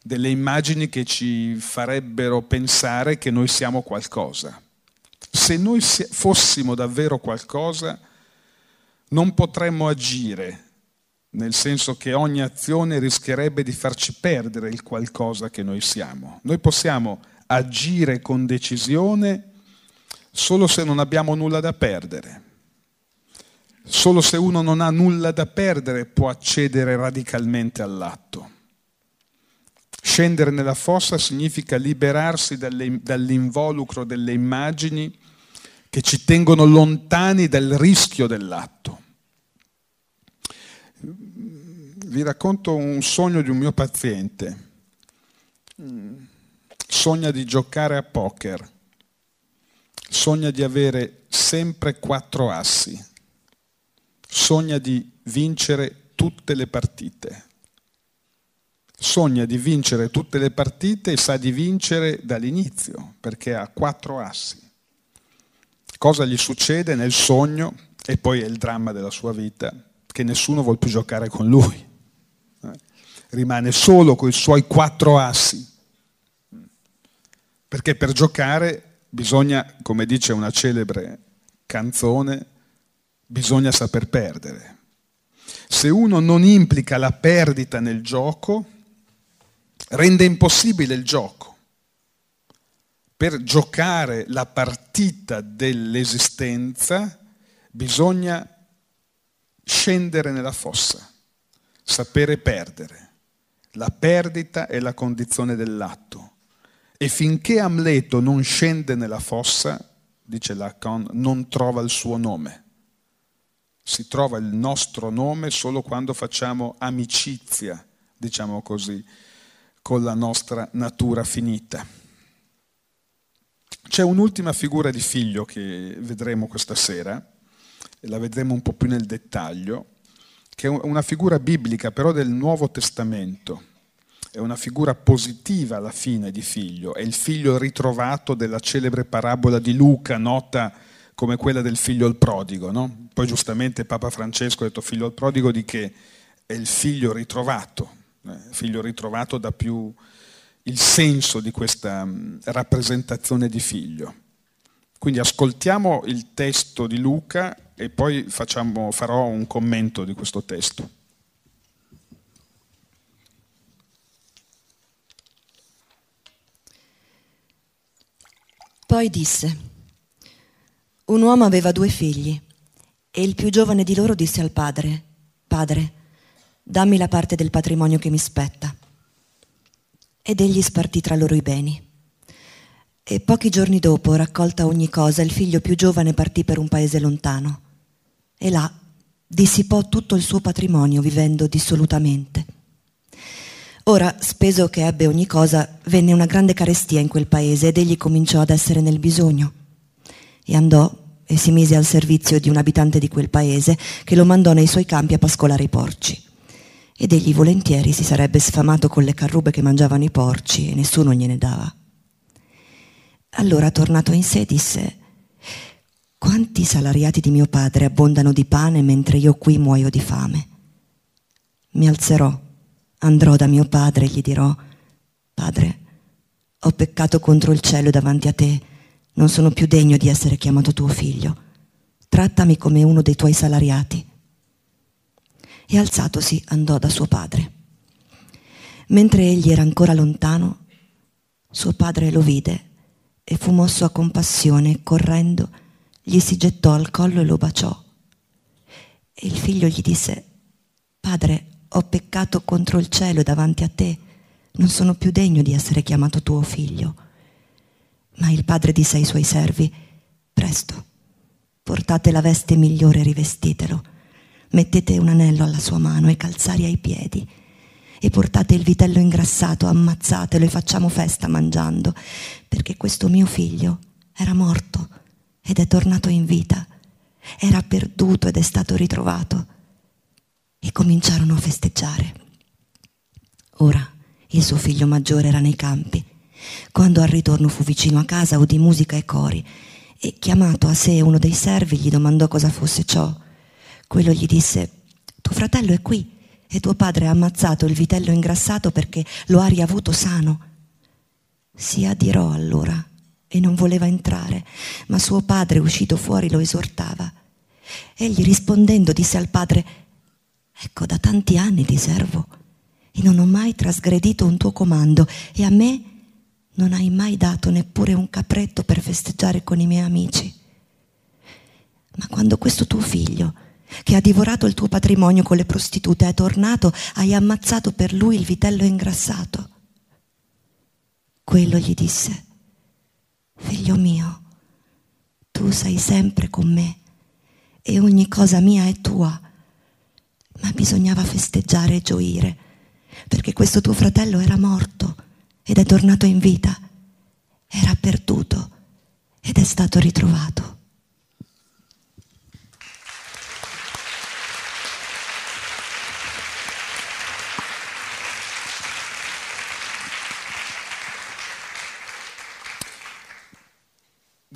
delle immagini che ci farebbero pensare che noi siamo qualcosa. Se noi fossimo davvero qualcosa, non potremmo agire, nel senso che ogni azione rischierebbe di farci perdere il qualcosa che noi siamo. Noi possiamo agire con decisione solo se non abbiamo nulla da perdere. Solo se uno non ha nulla da perdere può accedere radicalmente all'atto. Scendere nella fossa significa liberarsi dall'involucro delle immagini che ci tengono lontani dal rischio dell'atto. Vi racconto un sogno di un mio paziente. Sogna di giocare a poker. Sogna di avere sempre quattro assi. Sogna di vincere tutte le partite. Sogna di vincere tutte le partite e sa di vincere dall'inizio perché ha quattro assi cosa gli succede nel sogno, e poi è il dramma della sua vita, che nessuno vuole più giocare con lui. Rimane solo con i suoi quattro assi. Perché per giocare bisogna, come dice una celebre canzone, bisogna saper perdere. Se uno non implica la perdita nel gioco, rende impossibile il gioco per giocare la partita dell'esistenza bisogna scendere nella fossa, sapere perdere. La perdita è la condizione dell'atto. E finché Amleto non scende nella fossa, dice Lacan, non trova il suo nome. Si trova il nostro nome solo quando facciamo amicizia, diciamo così, con la nostra natura finita. C'è un'ultima figura di figlio che vedremo questa sera, e la vedremo un po' più nel dettaglio, che è una figura biblica però del Nuovo Testamento. È una figura positiva alla fine di figlio, è il figlio ritrovato della celebre parabola di Luca, nota come quella del figlio al prodigo. No? Poi giustamente Papa Francesco ha detto figlio al prodigo di che è il figlio ritrovato, eh, figlio ritrovato da più il senso di questa mm, rappresentazione di figlio. Quindi ascoltiamo il testo di Luca e poi facciamo, farò un commento di questo testo. Poi disse, un uomo aveva due figli e il più giovane di loro disse al padre, Padre, dammi la parte del patrimonio che mi spetta ed egli spartì tra loro i beni. E pochi giorni dopo, raccolta ogni cosa, il figlio più giovane partì per un paese lontano e là dissipò tutto il suo patrimonio vivendo dissolutamente. Ora, speso che ebbe ogni cosa, venne una grande carestia in quel paese ed egli cominciò ad essere nel bisogno. E andò e si mise al servizio di un abitante di quel paese che lo mandò nei suoi campi a pascolare i porci ed egli volentieri si sarebbe sfamato con le carrube che mangiavano i porci e nessuno gliene dava. Allora, tornato in sé, disse, quanti salariati di mio padre abbondano di pane mentre io qui muoio di fame? Mi alzerò, andrò da mio padre e gli dirò, Padre, ho peccato contro il cielo davanti a te, non sono più degno di essere chiamato tuo figlio. Trattami come uno dei tuoi salariati e alzatosi andò da suo padre. Mentre egli era ancora lontano, suo padre lo vide e fu mosso a compassione correndo gli si gettò al collo e lo baciò. E il figlio gli disse, Padre, ho peccato contro il cielo davanti a te, non sono più degno di essere chiamato tuo figlio. Ma il padre disse ai suoi servi, Presto, Portate la veste migliore e rivestitelo. Mettete un anello alla sua mano e calzari ai piedi. E portate il vitello ingrassato, ammazzatelo e facciamo festa mangiando, perché questo mio figlio era morto ed è tornato in vita. Era perduto ed è stato ritrovato. E cominciarono a festeggiare. Ora il suo figlio maggiore era nei campi. Quando al ritorno fu vicino a casa udì musica e cori e chiamato a sé uno dei servi gli domandò cosa fosse ciò. Quello gli disse, tuo fratello è qui e tuo padre ha ammazzato il vitello ingrassato perché lo ha riavuto sano. Si adirò allora e non voleva entrare, ma suo padre uscito fuori lo esortava. Egli rispondendo disse al padre, ecco da tanti anni ti servo e non ho mai trasgredito un tuo comando e a me non hai mai dato neppure un capretto per festeggiare con i miei amici. Ma quando questo tuo figlio, che ha divorato il tuo patrimonio con le prostitute, è tornato, hai ammazzato per lui il vitello ingrassato. Quello gli disse, figlio mio, tu sei sempre con me e ogni cosa mia è tua, ma bisognava festeggiare e gioire, perché questo tuo fratello era morto ed è tornato in vita. Era perduto ed è stato ritrovato.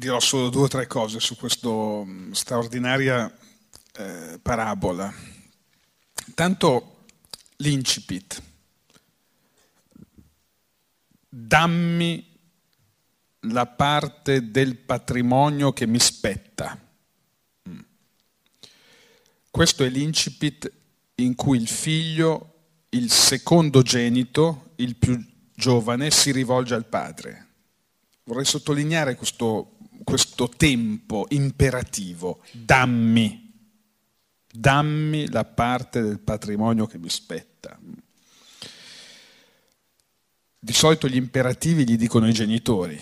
Dirò solo due o tre cose su questa straordinaria eh, parabola. Tanto l'incipit dammi la parte del patrimonio che mi spetta. Mm. Questo è l'incipit in cui il figlio, il secondogenito, il più giovane, si rivolge al padre. Vorrei sottolineare questo, questo tempo imperativo. Dammi, dammi la parte del patrimonio che mi spetta. Di solito gli imperativi gli dicono i genitori.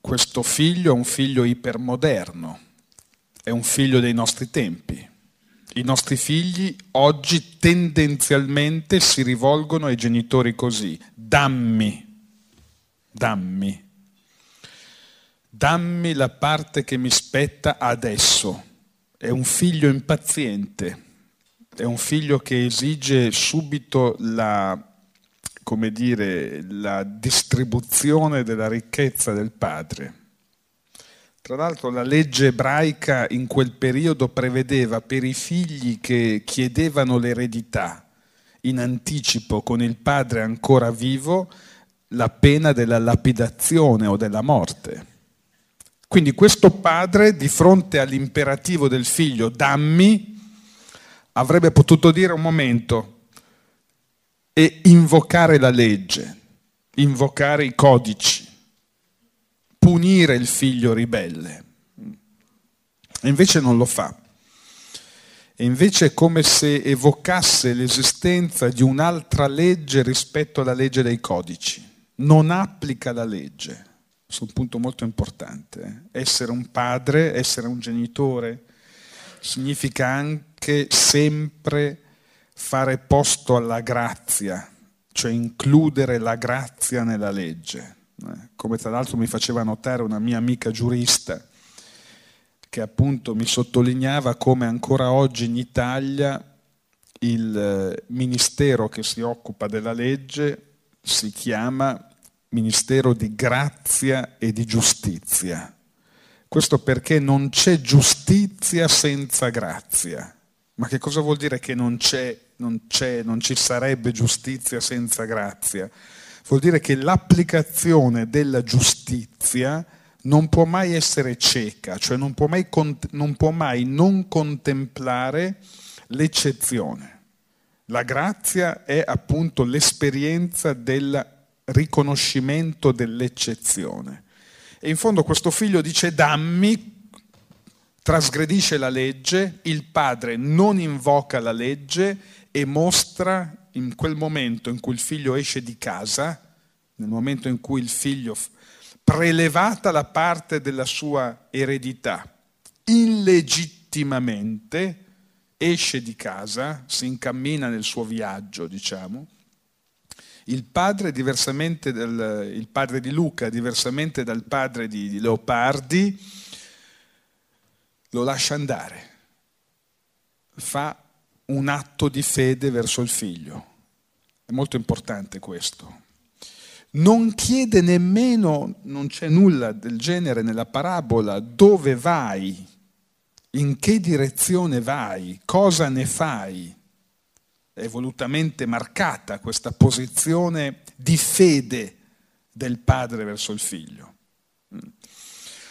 Questo figlio è un figlio ipermoderno, è un figlio dei nostri tempi. I nostri figli oggi tendenzialmente si rivolgono ai genitori così, dammi, dammi, dammi la parte che mi spetta adesso. È un figlio impaziente, è un figlio che esige subito la dire, la distribuzione della ricchezza del padre. Tra l'altro la legge ebraica in quel periodo prevedeva per i figli che chiedevano l'eredità in anticipo con il padre ancora vivo la pena della lapidazione o della morte. Quindi questo padre, di fronte all'imperativo del figlio, dammi, avrebbe potuto dire un momento, e invocare la legge, invocare i codici, punire il figlio ribelle. E invece non lo fa. E invece è come se evocasse l'esistenza di un'altra legge rispetto alla legge dei codici. Non applica la legge. È un punto molto importante. Essere un padre, essere un genitore, significa anche sempre fare posto alla grazia, cioè includere la grazia nella legge. Eh, come tra l'altro mi faceva notare una mia amica giurista, che appunto mi sottolineava come ancora oggi in Italia il eh, ministero che si occupa della legge si chiama Ministero di Grazia e di Giustizia. Questo perché non c'è giustizia senza grazia. Ma che cosa vuol dire che non c'è, non c'è, non ci sarebbe giustizia senza grazia? Vuol dire che l'applicazione della giustizia non può mai essere cieca, cioè non può mai, non, può mai non contemplare l'eccezione. La grazia è appunto l'esperienza del riconoscimento dell'eccezione. E in fondo questo figlio dice dammi trasgredisce la legge, il padre non invoca la legge e mostra in quel momento in cui il figlio esce di casa, nel momento in cui il figlio, prelevata la parte della sua eredità, illegittimamente esce di casa, si incammina nel suo viaggio, diciamo. Il padre, del, il padre di Luca, diversamente dal padre di, di Leopardi, lo lascia andare, fa un atto di fede verso il figlio. È molto importante questo. Non chiede nemmeno, non c'è nulla del genere nella parabola, dove vai, in che direzione vai, cosa ne fai. È volutamente marcata questa posizione di fede del padre verso il figlio.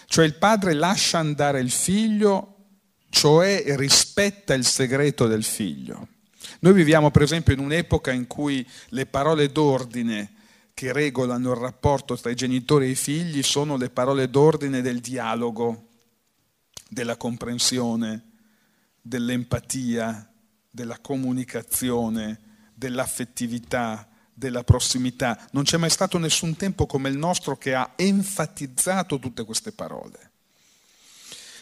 Cioè il padre lascia andare il figlio, cioè rispetta il segreto del figlio. Noi viviamo per esempio in un'epoca in cui le parole d'ordine che regolano il rapporto tra i genitori e i figli sono le parole d'ordine del dialogo, della comprensione, dell'empatia, della comunicazione, dell'affettività, della prossimità. Non c'è mai stato nessun tempo come il nostro che ha enfatizzato tutte queste parole,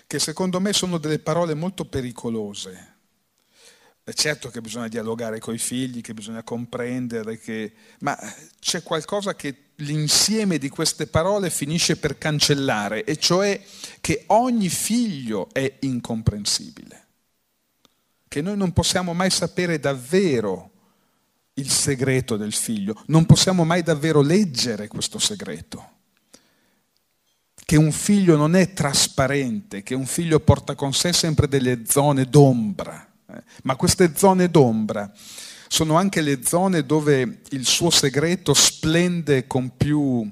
che secondo me sono delle parole molto pericolose. È certo che bisogna dialogare con i figli, che bisogna comprendere, che... ma c'è qualcosa che l'insieme di queste parole finisce per cancellare, e cioè che ogni figlio è incomprensibile, che noi non possiamo mai sapere davvero il segreto del figlio, non possiamo mai davvero leggere questo segreto, che un figlio non è trasparente, che un figlio porta con sé sempre delle zone d'ombra, eh? ma queste zone d'ombra sono anche le zone dove il suo segreto splende con più,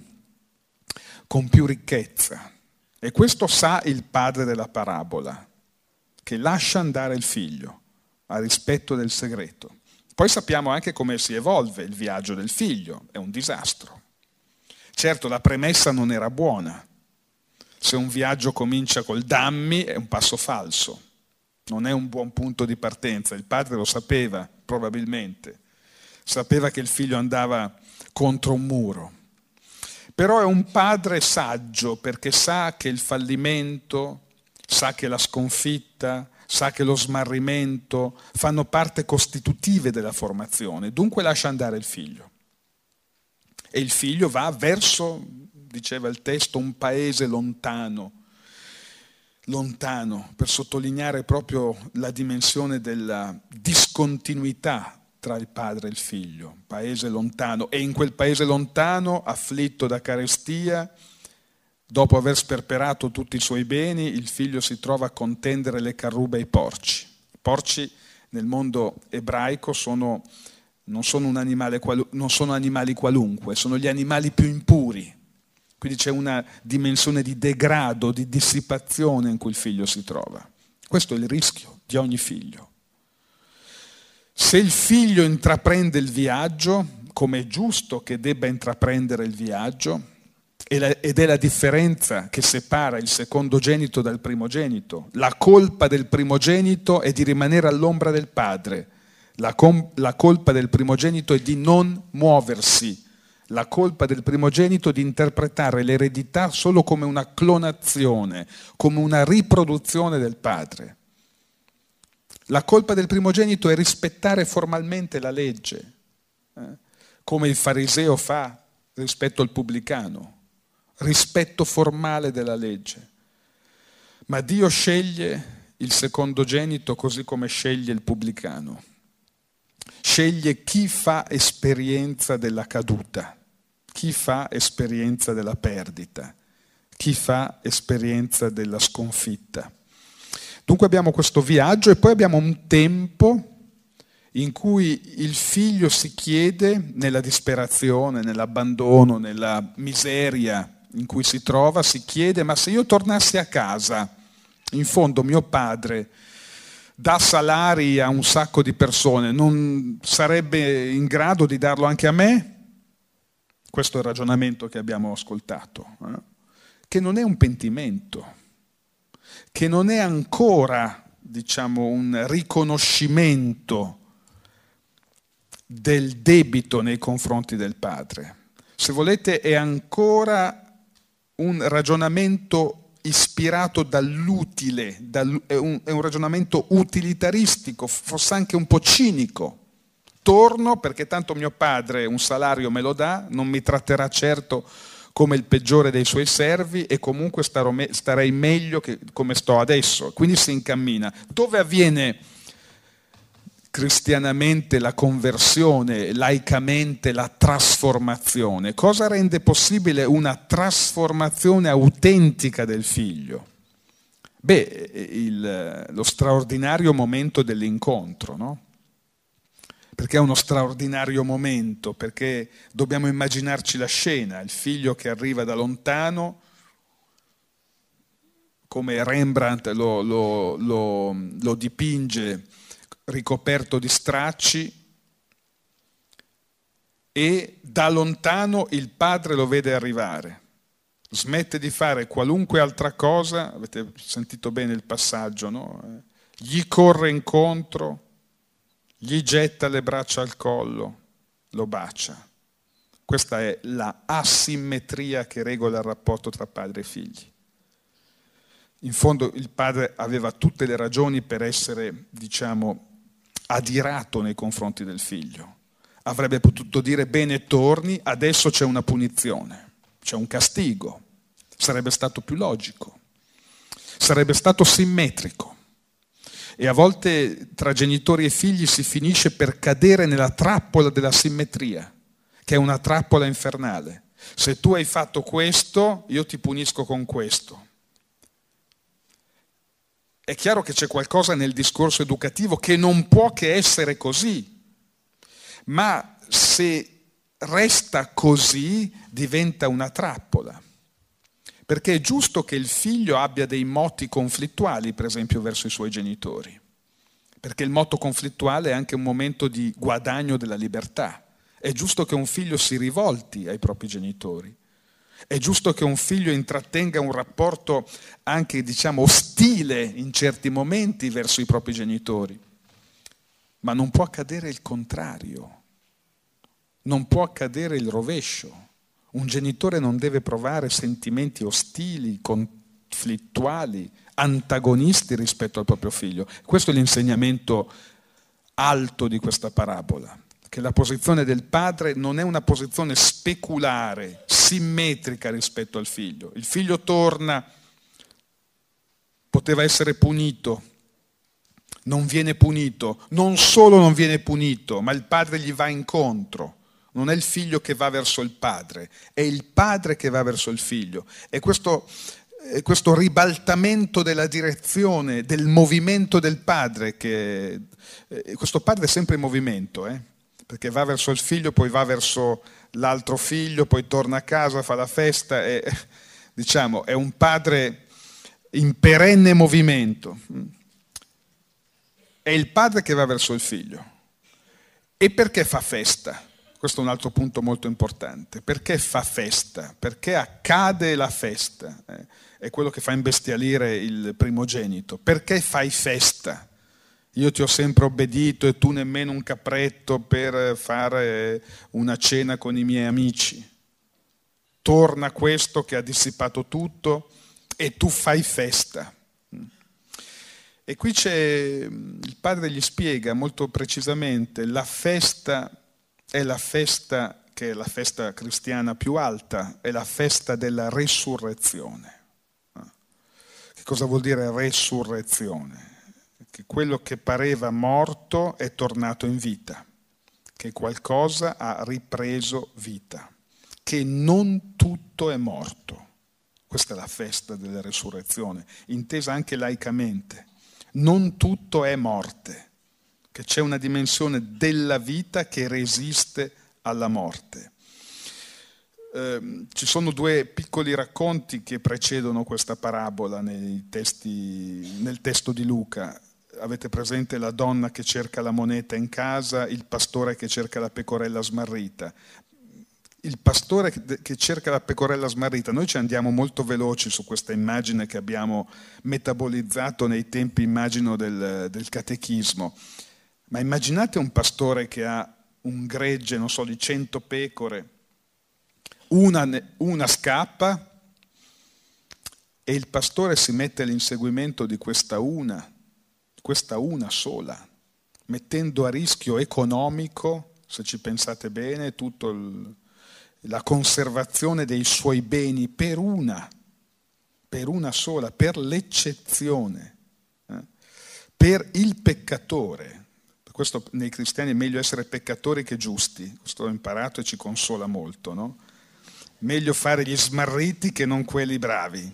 con più ricchezza. E questo sa il padre della parabola, che lascia andare il figlio a rispetto del segreto. Poi sappiamo anche come si evolve il viaggio del figlio, è un disastro. Certo, la premessa non era buona. Se un viaggio comincia col dammi è un passo falso, non è un buon punto di partenza. Il padre lo sapeva, probabilmente. Sapeva che il figlio andava contro un muro. Però è un padre saggio perché sa che il fallimento, sa che la sconfitta, sa che lo smarrimento fanno parte costitutive della formazione, dunque lascia andare il figlio. E il figlio va verso, diceva il testo, un paese lontano, lontano, per sottolineare proprio la dimensione della discontinuità tra il padre e il figlio, paese lontano. E in quel paese lontano, afflitto da carestia, Dopo aver sperperato tutti i suoi beni, il figlio si trova a contendere le carrube ai porci. I porci nel mondo ebraico sono, non, sono qualu- non sono animali qualunque, sono gli animali più impuri. Quindi c'è una dimensione di degrado, di dissipazione in cui il figlio si trova. Questo è il rischio di ogni figlio. Se il figlio intraprende il viaggio, come è giusto che debba intraprendere il viaggio, ed è la differenza che separa il secondogenito dal primogenito. La colpa del primogenito è di rimanere all'ombra del padre, la, com- la colpa del primogenito è di non muoversi, la colpa del primogenito è di interpretare l'eredità solo come una clonazione, come una riproduzione del padre. La colpa del primogenito è rispettare formalmente la legge, eh? come il fariseo fa rispetto al pubblicano rispetto formale della legge. Ma Dio sceglie il secondogenito così come sceglie il pubblicano. Sceglie chi fa esperienza della caduta, chi fa esperienza della perdita, chi fa esperienza della sconfitta. Dunque abbiamo questo viaggio e poi abbiamo un tempo in cui il figlio si chiede nella disperazione, nell'abbandono, nella miseria, in cui si trova, si chiede, ma se io tornassi a casa, in fondo mio padre dà salari a un sacco di persone, non sarebbe in grado di darlo anche a me? Questo è il ragionamento che abbiamo ascoltato, eh? che non è un pentimento, che non è ancora, diciamo, un riconoscimento del debito nei confronti del padre. Se volete, è ancora un ragionamento ispirato dall'utile, dal, è, un, è un ragionamento utilitaristico, forse anche un po' cinico. Torno perché tanto mio padre un salario me lo dà, non mi tratterà certo come il peggiore dei suoi servi e comunque me, starei meglio che come sto adesso. Quindi si incammina. Dove avviene cristianamente la conversione, laicamente la trasformazione. Cosa rende possibile una trasformazione autentica del figlio? Beh, il, lo straordinario momento dell'incontro, no? Perché è uno straordinario momento? Perché dobbiamo immaginarci la scena, il figlio che arriva da lontano, come Rembrandt lo, lo, lo, lo dipinge ricoperto di stracci e da lontano il padre lo vede arrivare. Smette di fare qualunque altra cosa, avete sentito bene il passaggio, no? Gli corre incontro, gli getta le braccia al collo, lo bacia. Questa è la asimmetria che regola il rapporto tra padre e figli. In fondo il padre aveva tutte le ragioni per essere, diciamo, adirato nei confronti del figlio. Avrebbe potuto dire bene torni, adesso c'è una punizione, c'è un castigo. Sarebbe stato più logico, sarebbe stato simmetrico. E a volte tra genitori e figli si finisce per cadere nella trappola della simmetria, che è una trappola infernale. Se tu hai fatto questo, io ti punisco con questo. È chiaro che c'è qualcosa nel discorso educativo che non può che essere così, ma se resta così diventa una trappola. Perché è giusto che il figlio abbia dei moti conflittuali, per esempio, verso i suoi genitori. Perché il moto conflittuale è anche un momento di guadagno della libertà. È giusto che un figlio si rivolti ai propri genitori. È giusto che un figlio intrattenga un rapporto anche, diciamo, ostile in certi momenti verso i propri genitori. Ma non può accadere il contrario. Non può accadere il rovescio. Un genitore non deve provare sentimenti ostili, conflittuali, antagonisti rispetto al proprio figlio. Questo è l'insegnamento alto di questa parabola che la posizione del padre non è una posizione speculare, simmetrica rispetto al figlio. Il figlio torna, poteva essere punito, non viene punito, non solo non viene punito, ma il padre gli va incontro. Non è il figlio che va verso il padre, è il padre che va verso il figlio. E questo, questo ribaltamento della direzione, del movimento del padre, che eh, questo padre è sempre in movimento, eh? Perché va verso il figlio, poi va verso l'altro figlio, poi torna a casa, fa la festa, e, diciamo, è un padre in perenne movimento. È il padre che va verso il figlio. E perché fa festa? Questo è un altro punto molto importante. Perché fa festa? Perché accade la festa? Eh, è quello che fa imbestialire il primogenito. Perché fai festa? Io ti ho sempre obbedito e tu nemmeno un capretto per fare una cena con i miei amici. Torna questo che ha dissipato tutto e tu fai festa. E qui c'è, il padre gli spiega molto precisamente, la festa è la festa che è la festa cristiana più alta, è la festa della resurrezione. Che cosa vuol dire resurrezione? Che quello che pareva morto è tornato in vita, che qualcosa ha ripreso vita, che non tutto è morto. Questa è la festa della resurrezione, intesa anche laicamente. Non tutto è morte, che c'è una dimensione della vita che resiste alla morte. Eh, ci sono due piccoli racconti che precedono questa parabola testi, nel testo di Luca avete presente la donna che cerca la moneta in casa, il pastore che cerca la pecorella smarrita. Il pastore che cerca la pecorella smarrita, noi ci andiamo molto veloci su questa immagine che abbiamo metabolizzato nei tempi, immagino, del, del catechismo. Ma immaginate un pastore che ha un gregge, non so, di cento pecore, una, una scappa, e il pastore si mette all'inseguimento di questa una, questa una sola, mettendo a rischio economico, se ci pensate bene, tutta la conservazione dei suoi beni per una, per una sola, per l'eccezione, eh? per il peccatore. Per questo nei cristiani è meglio essere peccatori che giusti, questo ho imparato e ci consola molto, no? Meglio fare gli smarriti che non quelli bravi,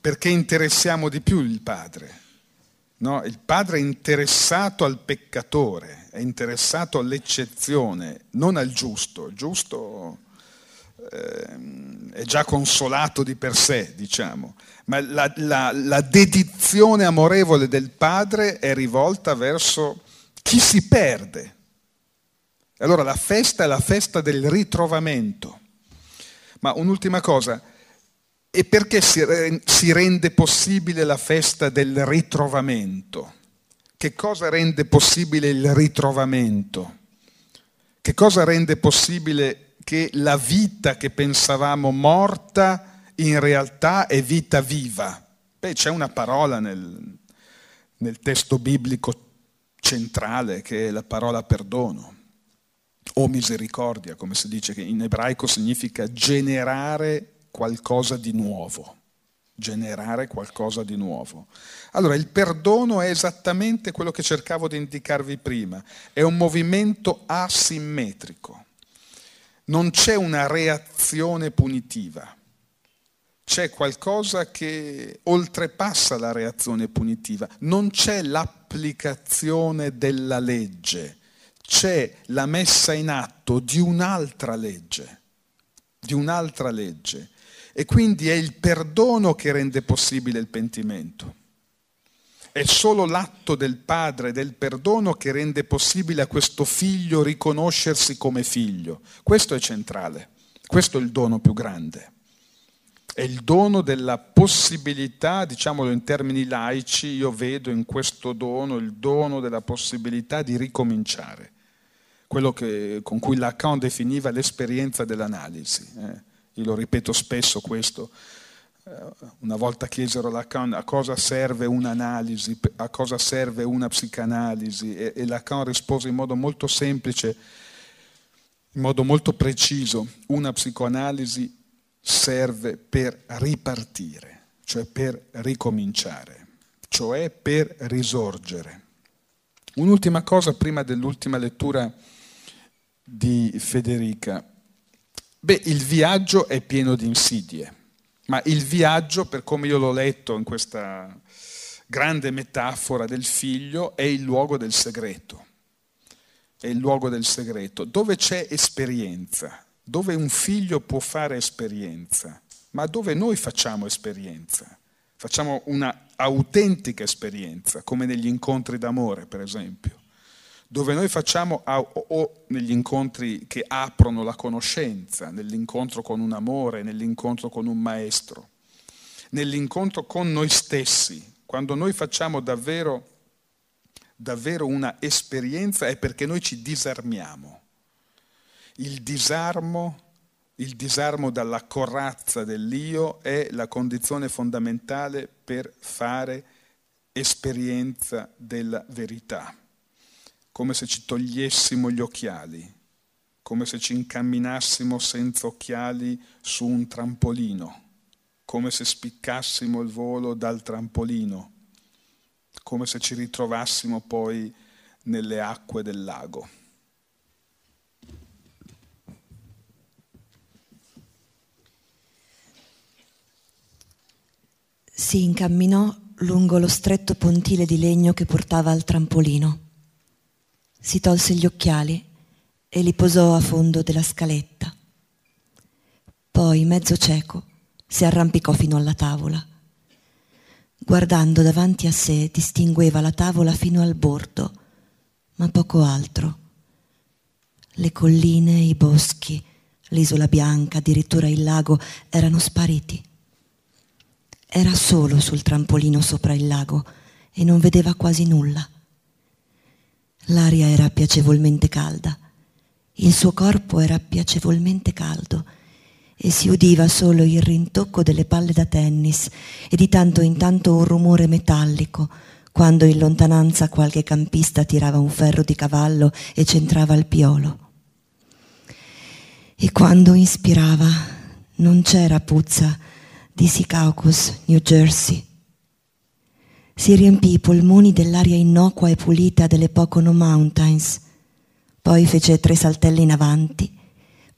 perché interessiamo di più il Padre. No? Il Padre è interessato al peccatore, è interessato all'eccezione, non al giusto. Il giusto eh, è già consolato di per sé, diciamo, ma la, la, la dedizione amorevole del Padre è rivolta verso chi si perde. Allora la festa è la festa del ritrovamento. Ma un'ultima cosa, e perché si rende possibile la festa del ritrovamento? Che cosa rende possibile il ritrovamento? Che cosa rende possibile che la vita che pensavamo morta in realtà è vita viva? Beh, c'è una parola nel, nel testo biblico centrale che è la parola perdono o misericordia, come si dice, che in ebraico significa generare qualcosa di nuovo. Generare qualcosa di nuovo. Allora, il perdono è esattamente quello che cercavo di indicarvi prima, è un movimento asimmetrico. Non c'è una reazione punitiva, c'è qualcosa che oltrepassa la reazione punitiva, non c'è l'applicazione della legge c'è la messa in atto di un'altra legge, di un'altra legge. E quindi è il perdono che rende possibile il pentimento. È solo l'atto del padre del perdono che rende possibile a questo figlio riconoscersi come figlio. Questo è centrale, questo è il dono più grande. È il dono della possibilità, diciamolo in termini laici, io vedo in questo dono il dono della possibilità di ricominciare quello che, con cui Lacan definiva l'esperienza dell'analisi. Eh. Io lo ripeto spesso questo. Eh, una volta chiesero a Lacan a cosa serve un'analisi, a cosa serve una psicanalisi e, e Lacan rispose in modo molto semplice, in modo molto preciso, una psicoanalisi serve per ripartire, cioè per ricominciare, cioè per risorgere. Un'ultima cosa prima dell'ultima lettura di Federica. Beh, il viaggio è pieno di insidie, ma il viaggio, per come io l'ho letto in questa grande metafora del figlio, è il luogo del segreto. È il luogo del segreto, dove c'è esperienza, dove un figlio può fare esperienza, ma dove noi facciamo esperienza. Facciamo una autentica esperienza, come negli incontri d'amore, per esempio dove noi facciamo o negli incontri che aprono la conoscenza, nell'incontro con un amore, nell'incontro con un maestro, nell'incontro con noi stessi, quando noi facciamo davvero, davvero una esperienza è perché noi ci disarmiamo. Il disarmo, il disarmo dalla corazza dell'io è la condizione fondamentale per fare esperienza della verità come se ci togliessimo gli occhiali, come se ci incamminassimo senza occhiali su un trampolino, come se spiccassimo il volo dal trampolino, come se ci ritrovassimo poi nelle acque del lago. Si incamminò lungo lo stretto pontile di legno che portava al trampolino si tolse gli occhiali e li posò a fondo della scaletta. Poi, mezzo cieco, si arrampicò fino alla tavola. Guardando davanti a sé, distingueva la tavola fino al bordo, ma poco altro. Le colline, i boschi, l'isola bianca, addirittura il lago erano spariti. Era solo sul trampolino sopra il lago e non vedeva quasi nulla. L'aria era piacevolmente calda, il suo corpo era piacevolmente caldo e si udiva solo il rintocco delle palle da tennis e di tanto in tanto un rumore metallico quando in lontananza qualche campista tirava un ferro di cavallo e centrava il piolo. E quando inspirava non c'era puzza di Secaucus, New Jersey. Si riempì i polmoni dell'aria innocua e pulita delle Pocono Mountains. Poi fece tre saltelli in avanti,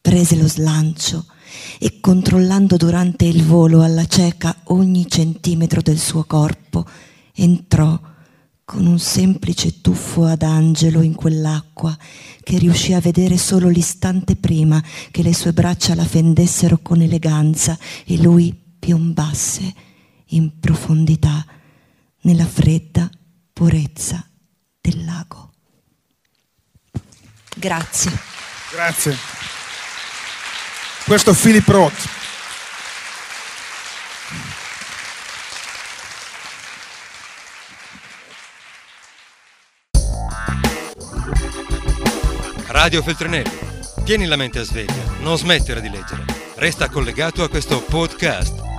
prese lo slancio e controllando durante il volo alla cieca ogni centimetro del suo corpo, entrò con un semplice tuffo ad angelo in quell'acqua che riuscì a vedere solo l'istante prima che le sue braccia la fendessero con eleganza e lui piombasse in profondità nella fredda purezza del lago. Grazie. Grazie. Questo è Philip Roth. Radio Feltrinelli. Tieni la mente a sveglia, non smettere di leggere. Resta collegato a questo podcast